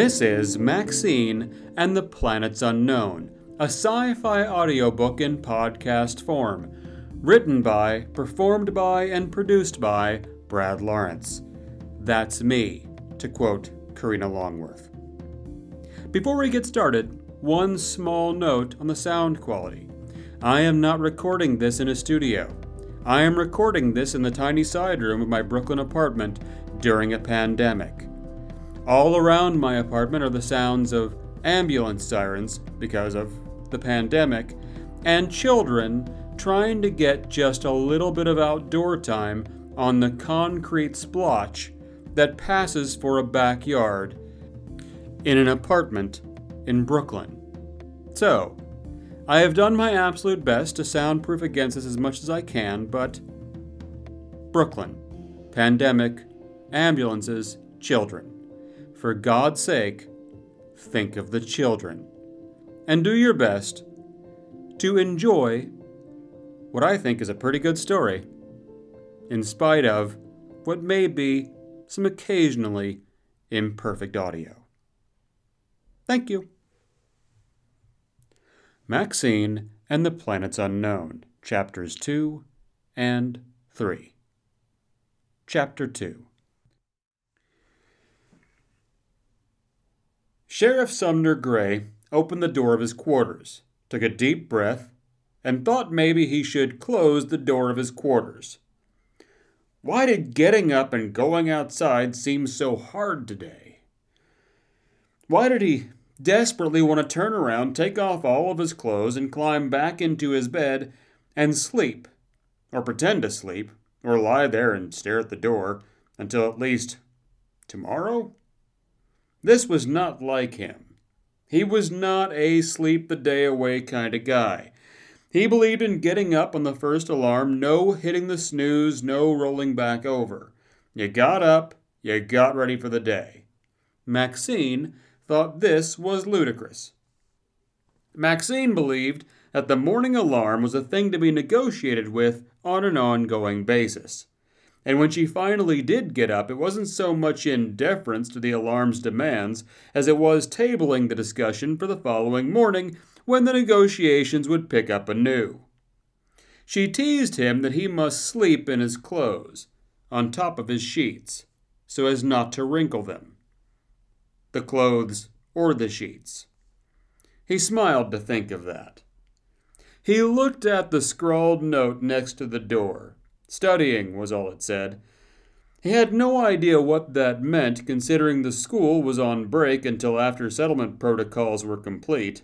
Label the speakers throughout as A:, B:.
A: This is Maxine and the Planets Unknown, a sci fi audiobook in podcast form, written by, performed by, and produced by Brad Lawrence. That's me, to quote Karina Longworth. Before we get started, one small note on the sound quality. I am not recording this in a studio. I am recording this in the tiny side room of my Brooklyn apartment during a pandemic. All around my apartment are the sounds of ambulance sirens because of the pandemic, and children trying to get just a little bit of outdoor time on the concrete splotch that passes for a backyard in an apartment in Brooklyn. So, I have done my absolute best to soundproof against this as much as I can, but Brooklyn, pandemic, ambulances, children. For God's sake, think of the children. And do your best to enjoy what I think is a pretty good story, in spite of what may be some occasionally imperfect audio. Thank you. Maxine and the Planets Unknown, Chapters 2 and 3. Chapter 2 Sheriff Sumner Gray opened the door of his quarters, took a deep breath, and thought maybe he should close the door of his quarters. Why did getting up and going outside seem so hard today? Why did he desperately want to turn around, take off all of his clothes, and climb back into his bed and sleep, or pretend to sleep, or lie there and stare at the door until at least tomorrow? This was not like him. He was not a sleep the day away kind of guy. He believed in getting up on the first alarm, no hitting the snooze, no rolling back over. You got up, you got ready for the day. Maxine thought this was ludicrous. Maxine believed that the morning alarm was a thing to be negotiated with on an ongoing basis. And when she finally did get up, it wasn't so much in deference to the alarm's demands as it was tabling the discussion for the following morning when the negotiations would pick up anew. She teased him that he must sleep in his clothes, on top of his sheets, so as not to wrinkle them the clothes, or the sheets. He smiled to think of that. He looked at the scrawled note next to the door. Studying was all it said. He had no idea what that meant, considering the school was on break until after settlement protocols were complete.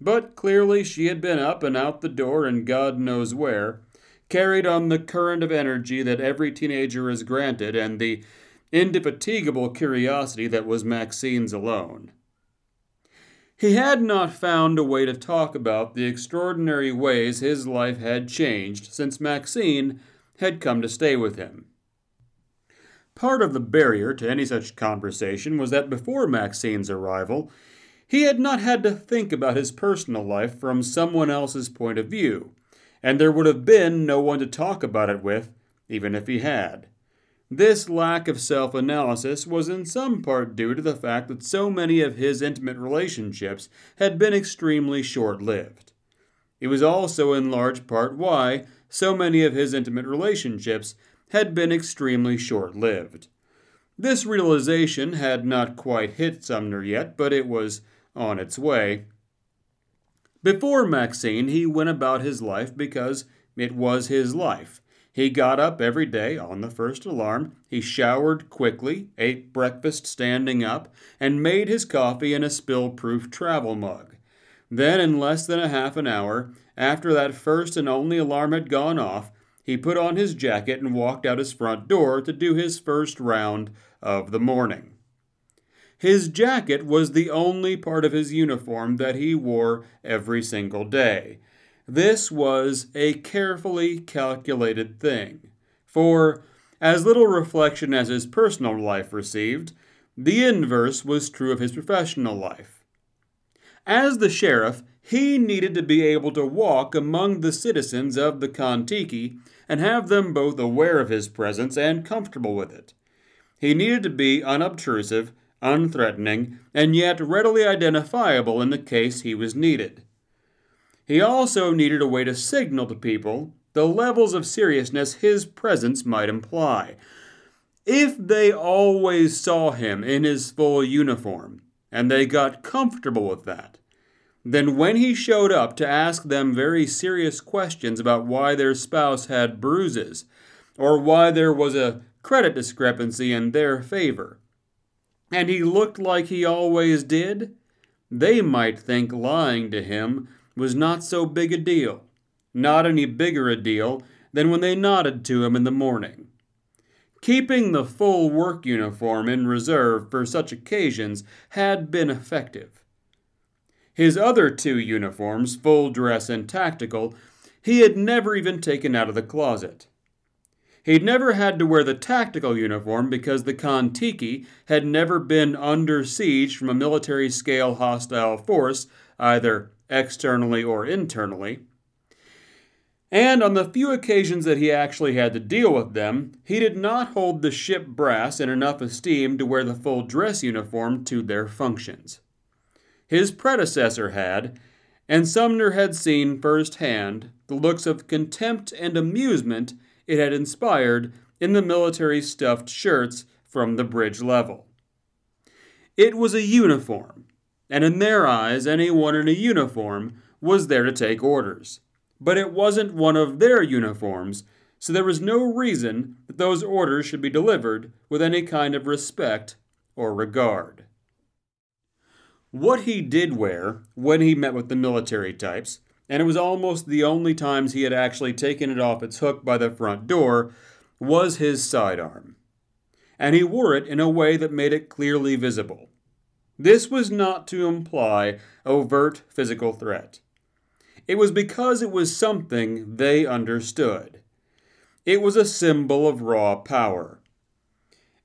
A: But clearly she had been up and out the door and God knows where, carried on the current of energy that every teenager is granted and the indefatigable curiosity that was Maxine's alone. He had not found a way to talk about the extraordinary ways his life had changed since Maxine had come to stay with him. Part of the barrier to any such conversation was that before Maxine's arrival, he had not had to think about his personal life from someone else's point of view, and there would have been no one to talk about it with, even if he had. This lack of self analysis was in some part due to the fact that so many of his intimate relationships had been extremely short lived. It was also in large part why so many of his intimate relationships had been extremely short lived. This realization had not quite hit Sumner yet, but it was on its way. Before Maxine, he went about his life because it was his life he got up every day on the first alarm. He showered quickly, ate breakfast standing up, and made his coffee in a spill proof travel mug. Then, in less than a half an hour, after that first and only alarm had gone off, he put on his jacket and walked out his front door to do his first round of the morning. His jacket was the only part of his uniform that he wore every single day. This was a carefully calculated thing, for, as little reflection as his personal life received, the inverse was true of his professional life. As the sheriff, he needed to be able to walk among the citizens of the Kontiki and have them both aware of his presence and comfortable with it. He needed to be unobtrusive, unthreatening, and yet readily identifiable in the case he was needed. He also needed a way to signal to people the levels of seriousness his presence might imply. If they always saw him in his full uniform, and they got comfortable with that, then when he showed up to ask them very serious questions about why their spouse had bruises, or why there was a credit discrepancy in their favor, and he looked like he always did, they might think lying to him was not so big a deal, not any bigger a deal than when they nodded to him in the morning. Keeping the full work uniform in reserve for such occasions had been effective. His other two uniforms, full dress and tactical, he had never even taken out of the closet. He'd never had to wear the tactical uniform because the Kon-Tiki had never been under siege from a military scale hostile force, either externally or internally. And on the few occasions that he actually had to deal with them, he did not hold the ship brass in enough esteem to wear the full dress uniform to their functions. His predecessor had, and Sumner had seen firsthand the looks of contempt and amusement it had inspired in the military stuffed shirts from the bridge level. It was a uniform, and in their eyes, anyone in a uniform was there to take orders but it wasn't one of their uniforms, so there was no reason that those orders should be delivered with any kind of respect or regard. What he did wear when he met with the military types, and it was almost the only times he had actually taken it off its hook by the front door, was his sidearm. And he wore it in a way that made it clearly visible. This was not to imply overt physical threat. It was because it was something they understood. It was a symbol of raw power.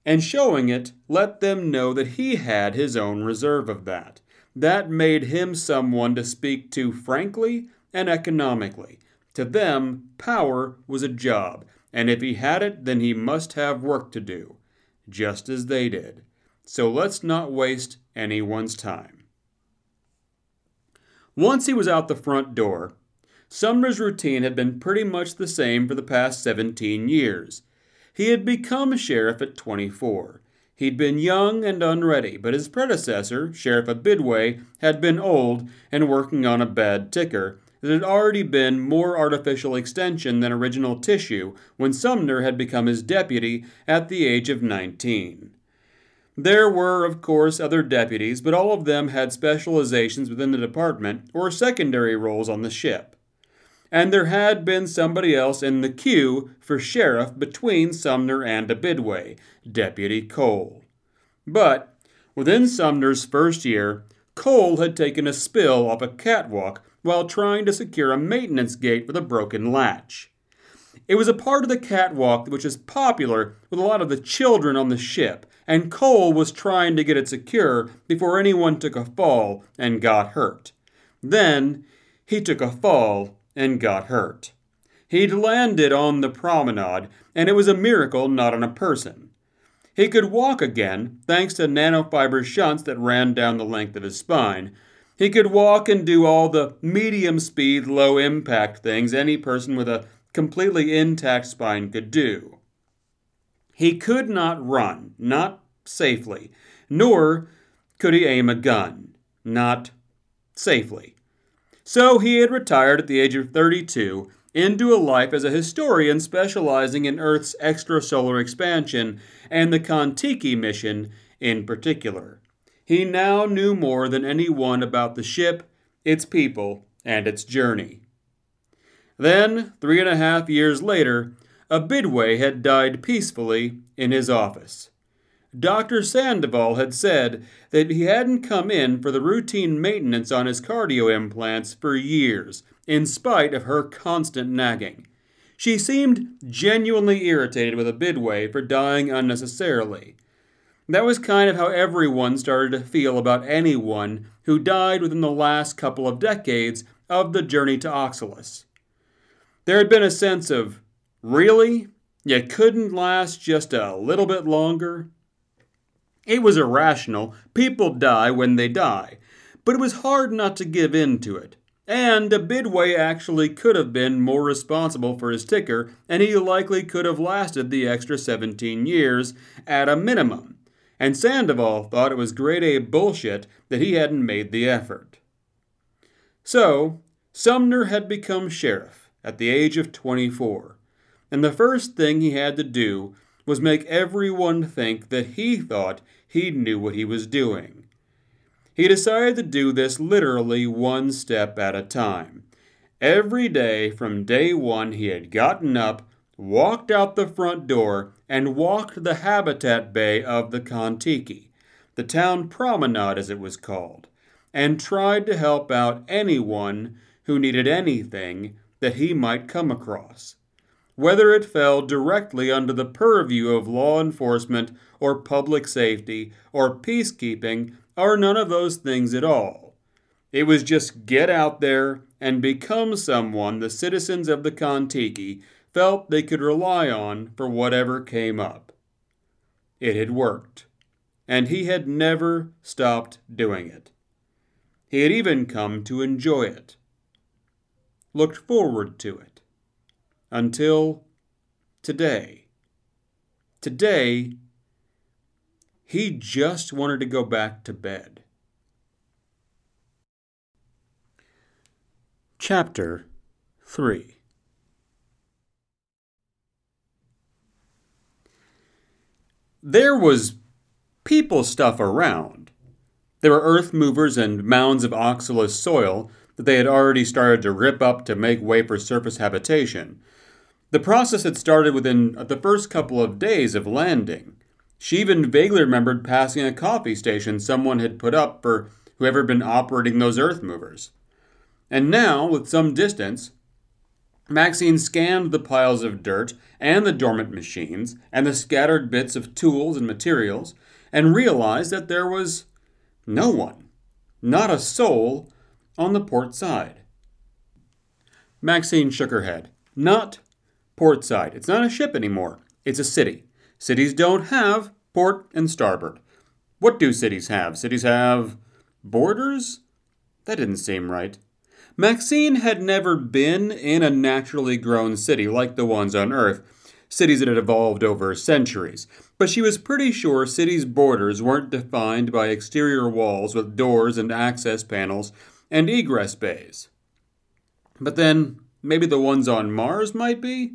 A: And showing it let them know that he had his own reserve of that. That made him someone to speak to frankly and economically. To them, power was a job, and if he had it, then he must have work to do, just as they did. So let's not waste anyone's time. Once he was out the front door, Sumner's routine had been pretty much the same for the past 17 years. He had become sheriff at 24. He'd been young and unready, but his predecessor, Sheriff Abidway, had been old and working on a bad ticker that had already been more artificial extension than original tissue when Sumner had become his deputy at the age of 19. There were, of course, other deputies, but all of them had specializations within the department or secondary roles on the ship. And there had been somebody else in the queue for sheriff between Sumner and Abidway, Deputy Cole. But within Sumner's first year, Cole had taken a spill off a catwalk while trying to secure a maintenance gate with a broken latch. It was a part of the catwalk which is popular with a lot of the children on the ship, and Cole was trying to get it secure before anyone took a fall and got hurt. Then he took a fall and got hurt. He'd landed on the promenade, and it was a miracle not on a person. He could walk again, thanks to nanofiber shunts that ran down the length of his spine. He could walk and do all the medium speed, low impact things any person with a completely intact spine could do. He could not run, not safely, nor could he aim a gun, not safely. So he had retired at the age of 32 into a life as a historian specializing in Earth's extrasolar expansion and the Kon-Tiki mission in particular. He now knew more than anyone about the ship, its people, and its journey. Then, three and a half years later, Abidway had died peacefully in his office. Dr. Sandoval had said that he hadn't come in for the routine maintenance on his cardio implants for years, in spite of her constant nagging. She seemed genuinely irritated with Abidway for dying unnecessarily. That was kind of how everyone started to feel about anyone who died within the last couple of decades of the journey to Oxalis. There had been a sense of, really? You couldn't last just a little bit longer? It was irrational. People die when they die. But it was hard not to give in to it. And Bidway actually could have been more responsible for his ticker, and he likely could have lasted the extra 17 years at a minimum. And Sandoval thought it was grade A bullshit that he hadn't made the effort. So, Sumner had become sheriff at the age of 24, and the first thing he had to do was make everyone think that he thought he knew what he was doing. He decided to do this literally one step at a time. Every day from day one, he had gotten up, walked out the front door, and walked the habitat bay of the Kon-Tiki, the town promenade as it was called, and tried to help out anyone who needed anything that he might come across, whether it fell directly under the purview of law enforcement or public safety or peacekeeping or none of those things at all. It was just get out there and become someone the citizens of the Kon-Tiki felt they could rely on for whatever came up. It had worked, and he had never stopped doing it. He had even come to enjoy it looked forward to it. Until today. Today, he just wanted to go back to bed. Chapter 3 There was people stuff around. There were earth movers and mounds of oxalis soil that they had already started to rip up to make way for surface habitation. The process had started within the first couple of days of landing. She even vaguely remembered passing a coffee station someone had put up for whoever had been operating those earth movers. And now, with some distance, Maxine scanned the piles of dirt and the dormant machines and the scattered bits of tools and materials and realized that there was no one, not a soul on the port side. Maxine shook her head. Not port side. It's not a ship anymore. It's a city. Cities don't have port and starboard. What do cities have? Cities have borders? That didn't seem right. Maxine had never been in a naturally grown city like the ones on Earth, cities that had evolved over centuries, but she was pretty sure cities' borders weren't defined by exterior walls with doors and access panels and egress bays. But then, maybe the ones on Mars might be?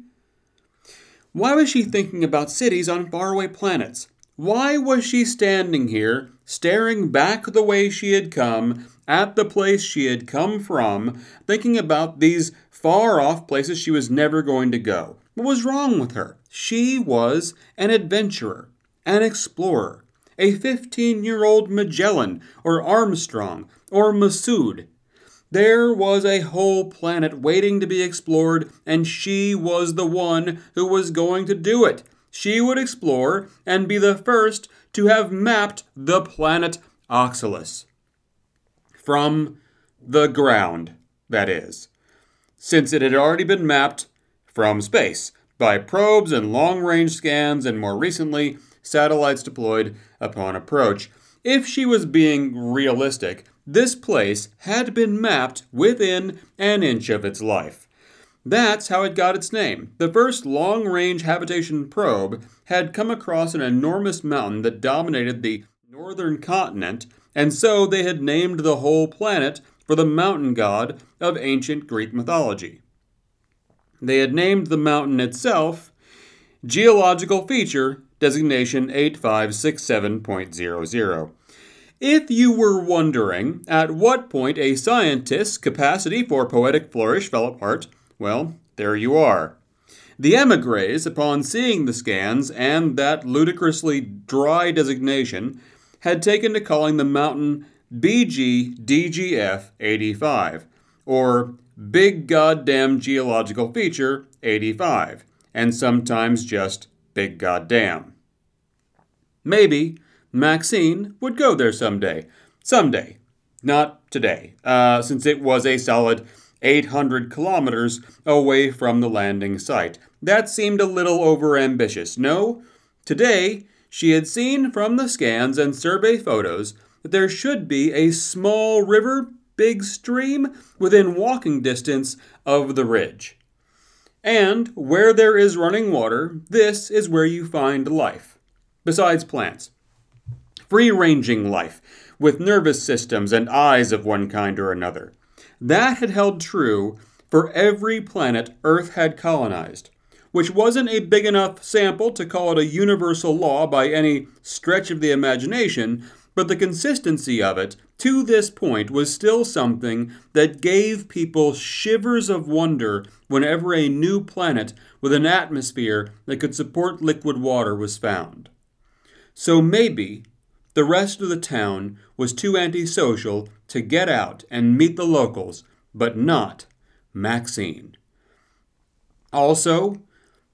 A: Why was she thinking about cities on faraway planets? Why was she standing here, staring back the way she had come, at the place she had come from, thinking about these far off places she was never going to go? What was wrong with her? She was an adventurer, an explorer, a 15 year old Magellan, or Armstrong, or Massoud. There was a whole planet waiting to be explored, and she was the one who was going to do it. She would explore and be the first to have mapped the planet Oxalis. From the ground, that is. Since it had already been mapped from space by probes and long range scans, and more recently, satellites deployed upon approach. If she was being realistic, this place had been mapped within an inch of its life. That's how it got its name. The first long range habitation probe had come across an enormous mountain that dominated the northern continent, and so they had named the whole planet for the mountain god of ancient Greek mythology. They had named the mountain itself Geological Feature Designation 8567.00. If you were wondering at what point a scientist's capacity for poetic flourish fell apart, well, there you are. The emigres, upon seeing the scans and that ludicrously dry designation, had taken to calling the mountain BGDGF 85, or Big Goddamn Geological Feature 85, and sometimes just Big Goddamn. Maybe Maxine would go there someday. Someday. Not today, uh, since it was a solid 800 kilometers away from the landing site. That seemed a little overambitious. No, today she had seen from the scans and survey photos that there should be a small river, big stream, within walking distance of the ridge. And where there is running water, this is where you find life, besides plants. Free ranging life, with nervous systems and eyes of one kind or another. That had held true for every planet Earth had colonized, which wasn't a big enough sample to call it a universal law by any stretch of the imagination, but the consistency of it to this point was still something that gave people shivers of wonder whenever a new planet with an atmosphere that could support liquid water was found. So maybe the rest of the town was too antisocial to get out and meet the locals, but not Maxine. Also,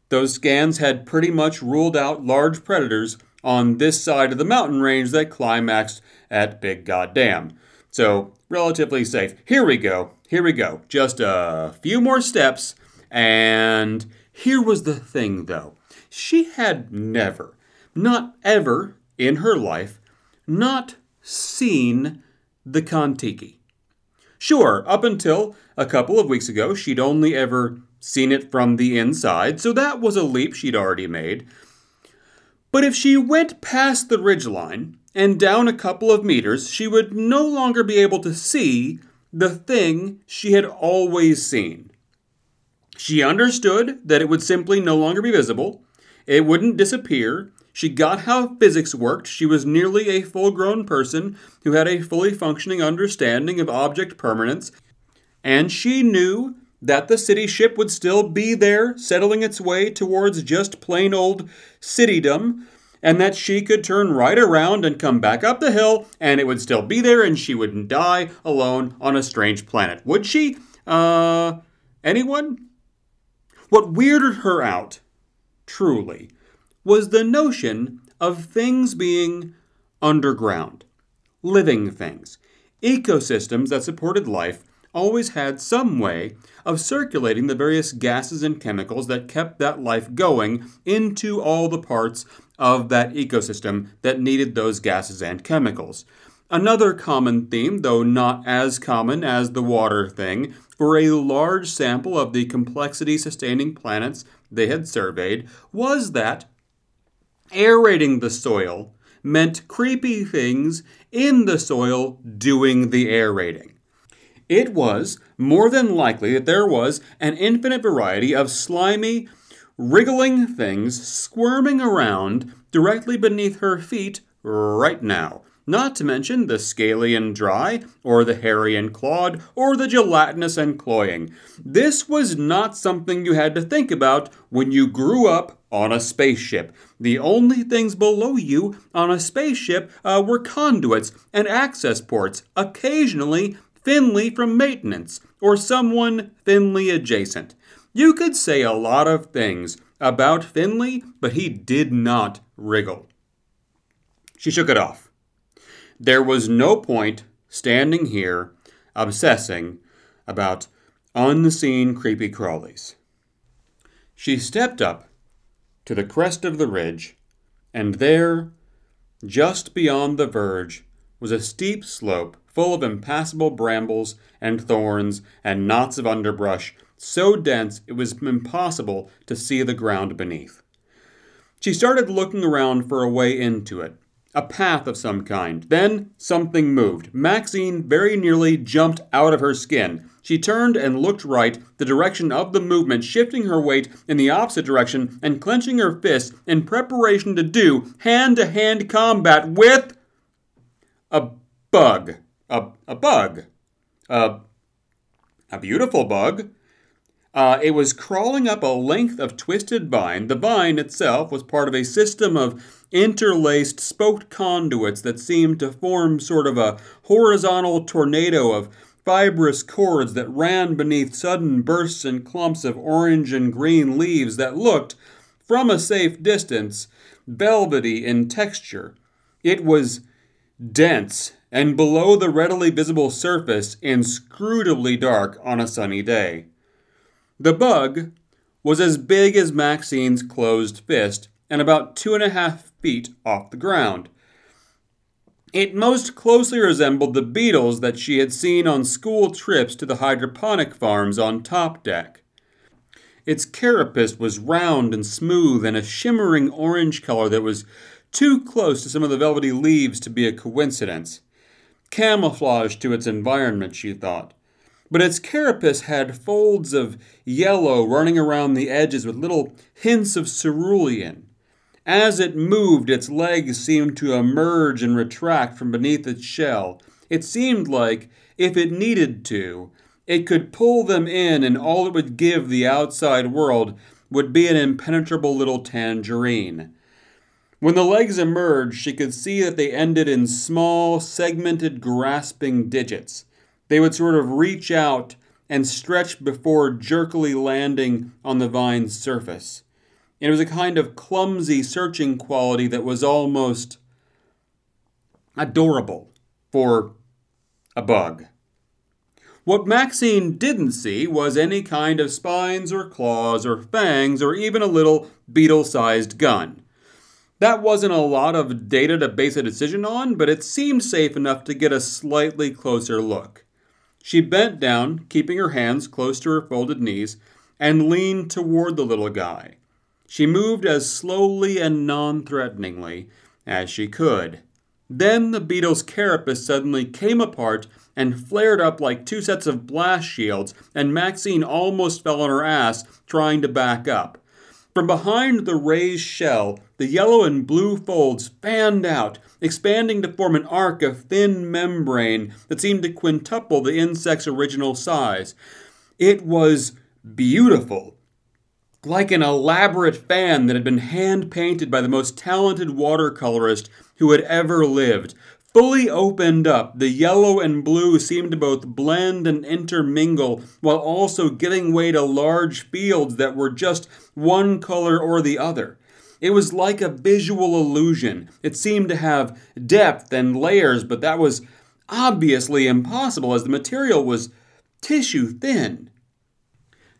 A: those scans had pretty much ruled out large predators on this side of the mountain range that climaxed at Big Goddam. So, relatively safe. Here we go. Here we go. Just a few more steps. And here was the thing, though. She had never, not ever in her life, not seen the Kontiki. Sure, up until a couple of weeks ago, she'd only ever seen it from the inside, so that was a leap she'd already made. But if she went past the ridgeline and down a couple of meters, she would no longer be able to see the thing she had always seen. She understood that it would simply no longer be visible, it wouldn't disappear. She got how physics worked. She was nearly a full grown person who had a fully functioning understanding of object permanence. And she knew that the city ship would still be there, settling its way towards just plain old citydom, and that she could turn right around and come back up the hill, and it would still be there, and she wouldn't die alone on a strange planet. Would she? Uh, anyone? What weirded her out, truly, was the notion of things being underground, living things, ecosystems that supported life always had some way of circulating the various gases and chemicals that kept that life going into all the parts of that ecosystem that needed those gases and chemicals. Another common theme, though not as common as the water thing, for a large sample of the complexity sustaining planets they had surveyed was that aerating the soil meant creepy things in the soil doing the aerating. It was more than likely that there was an infinite variety of slimy, wriggling things squirming around directly beneath her feet right now. Not to mention the scaly and dry, or the hairy and clawed, or the gelatinous and cloying. This was not something you had to think about when you grew up on a spaceship. The only things below you on a spaceship uh, were conduits and access ports, occasionally Finley from maintenance, or someone thinly adjacent. You could say a lot of things about Finley, but he did not wriggle. She shook it off. There was no point standing here obsessing about unseen creepy crawlies. She stepped up to the crest of the ridge, and there, just beyond the verge, was a steep slope full of impassable brambles and thorns and knots of underbrush, so dense it was impossible to see the ground beneath. She started looking around for a way into it, a path of some kind. Then something moved. Maxine very nearly jumped out of her skin. She turned and looked right, the direction of the movement, shifting her weight in the opposite direction and clenching her fists in preparation to do hand to hand combat with a bug a, a bug, a, a beautiful bug. Uh, it was crawling up a length of twisted vine. The vine itself was part of a system of interlaced spoked conduits that seemed to form sort of a horizontal tornado of fibrous cords that ran beneath sudden bursts and clumps of orange and green leaves that looked, from a safe distance, velvety in texture. It was dense and below the readily visible surface inscrutably dark on a sunny day. The bug was as big as Maxine's closed fist and about two and a half feet off the ground. It most closely resembled the beetles that she had seen on school trips to the hydroponic farms on top deck. Its carapace was round and smooth and a shimmering orange color that was too close to some of the velvety leaves to be a coincidence. Camouflage to its environment, she thought. But its carapace had folds of yellow running around the edges with little hints of cerulean. As it moved, its legs seemed to emerge and retract from beneath its shell. It seemed like, if it needed to, it could pull them in, and all it would give the outside world would be an impenetrable little tangerine. When the legs emerged, she could see that they ended in small, segmented, grasping digits. They would sort of reach out and stretch before jerkily landing on the vine's surface. It was a kind of clumsy searching quality that was almost adorable for a bug. What Maxine didn't see was any kind of spines or claws or fangs or even a little beetle sized gun. That wasn't a lot of data to base a decision on, but it seemed safe enough to get a slightly closer look. She bent down, keeping her hands close to her folded knees, and leaned toward the little guy. She moved as slowly and non threateningly as she could. Then the beetle's carapace suddenly came apart and flared up like two sets of blast shields, and Maxine almost fell on her ass trying to back up. From behind the raised shell, the yellow and blue folds fanned out, expanding to form an arc of thin membrane that seemed to quintuple the insect's original size. It was beautiful like an elaborate fan that had been hand painted by the most talented watercolorist who had ever lived. Fully opened up, the yellow and blue seemed to both blend and intermingle while also giving way to large fields that were just one color or the other. It was like a visual illusion. It seemed to have depth and layers, but that was obviously impossible as the material was tissue thin.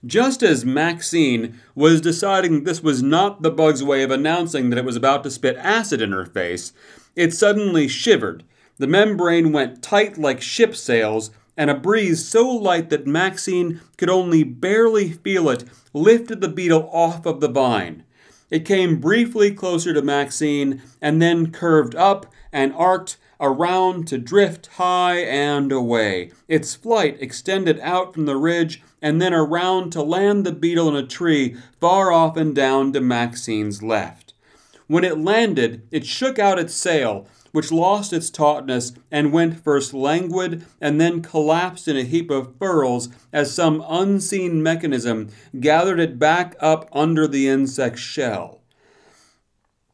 A: Just as Maxine was deciding this was not the bug's way of announcing that it was about to spit acid in her face, it suddenly shivered. The membrane went tight like ship sails, and a breeze so light that Maxine could only barely feel it lifted the beetle off of the vine. It came briefly closer to Maxine and then curved up and arced around to drift high and away. Its flight extended out from the ridge and then around to land the beetle in a tree far off and down to Maxine's left. When it landed, it shook out its sail, which lost its tautness and went first languid and then collapsed in a heap of furls as some unseen mechanism gathered it back up under the insect's shell.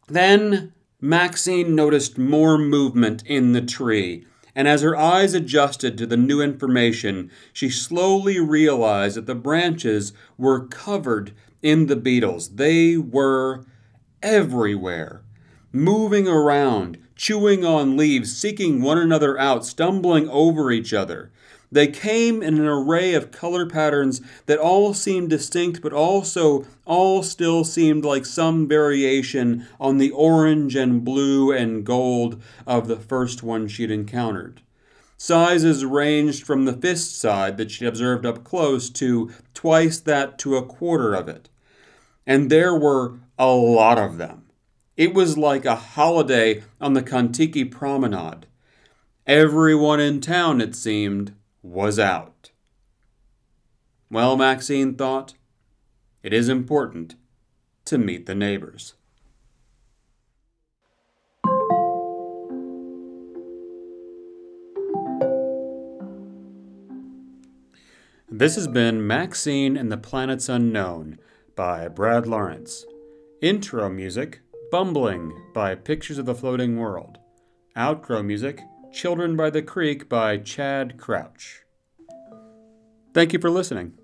A: Then Maxine noticed more movement in the tree, and as her eyes adjusted to the new information, she slowly realized that the branches were covered in the beetles. They were everywhere, moving around, chewing on leaves, seeking one another out, stumbling over each other. They came in an array of color patterns that all seemed distinct, but also all still seemed like some variation on the orange and blue and gold of the first one she'd encountered. Sizes ranged from the fist side that she'd observed up close to twice that to a quarter of it. And there were a lot of them. It was like a holiday on the Kontiki promenade. Everyone in town, it seemed, was out. Well, Maxine thought, it is important to meet the neighbors. This has been Maxine and the Planets Unknown by Brad Lawrence. Intro music Bumbling by Pictures of the Floating World. Outro music Children by the Creek by Chad Crouch. Thank you for listening.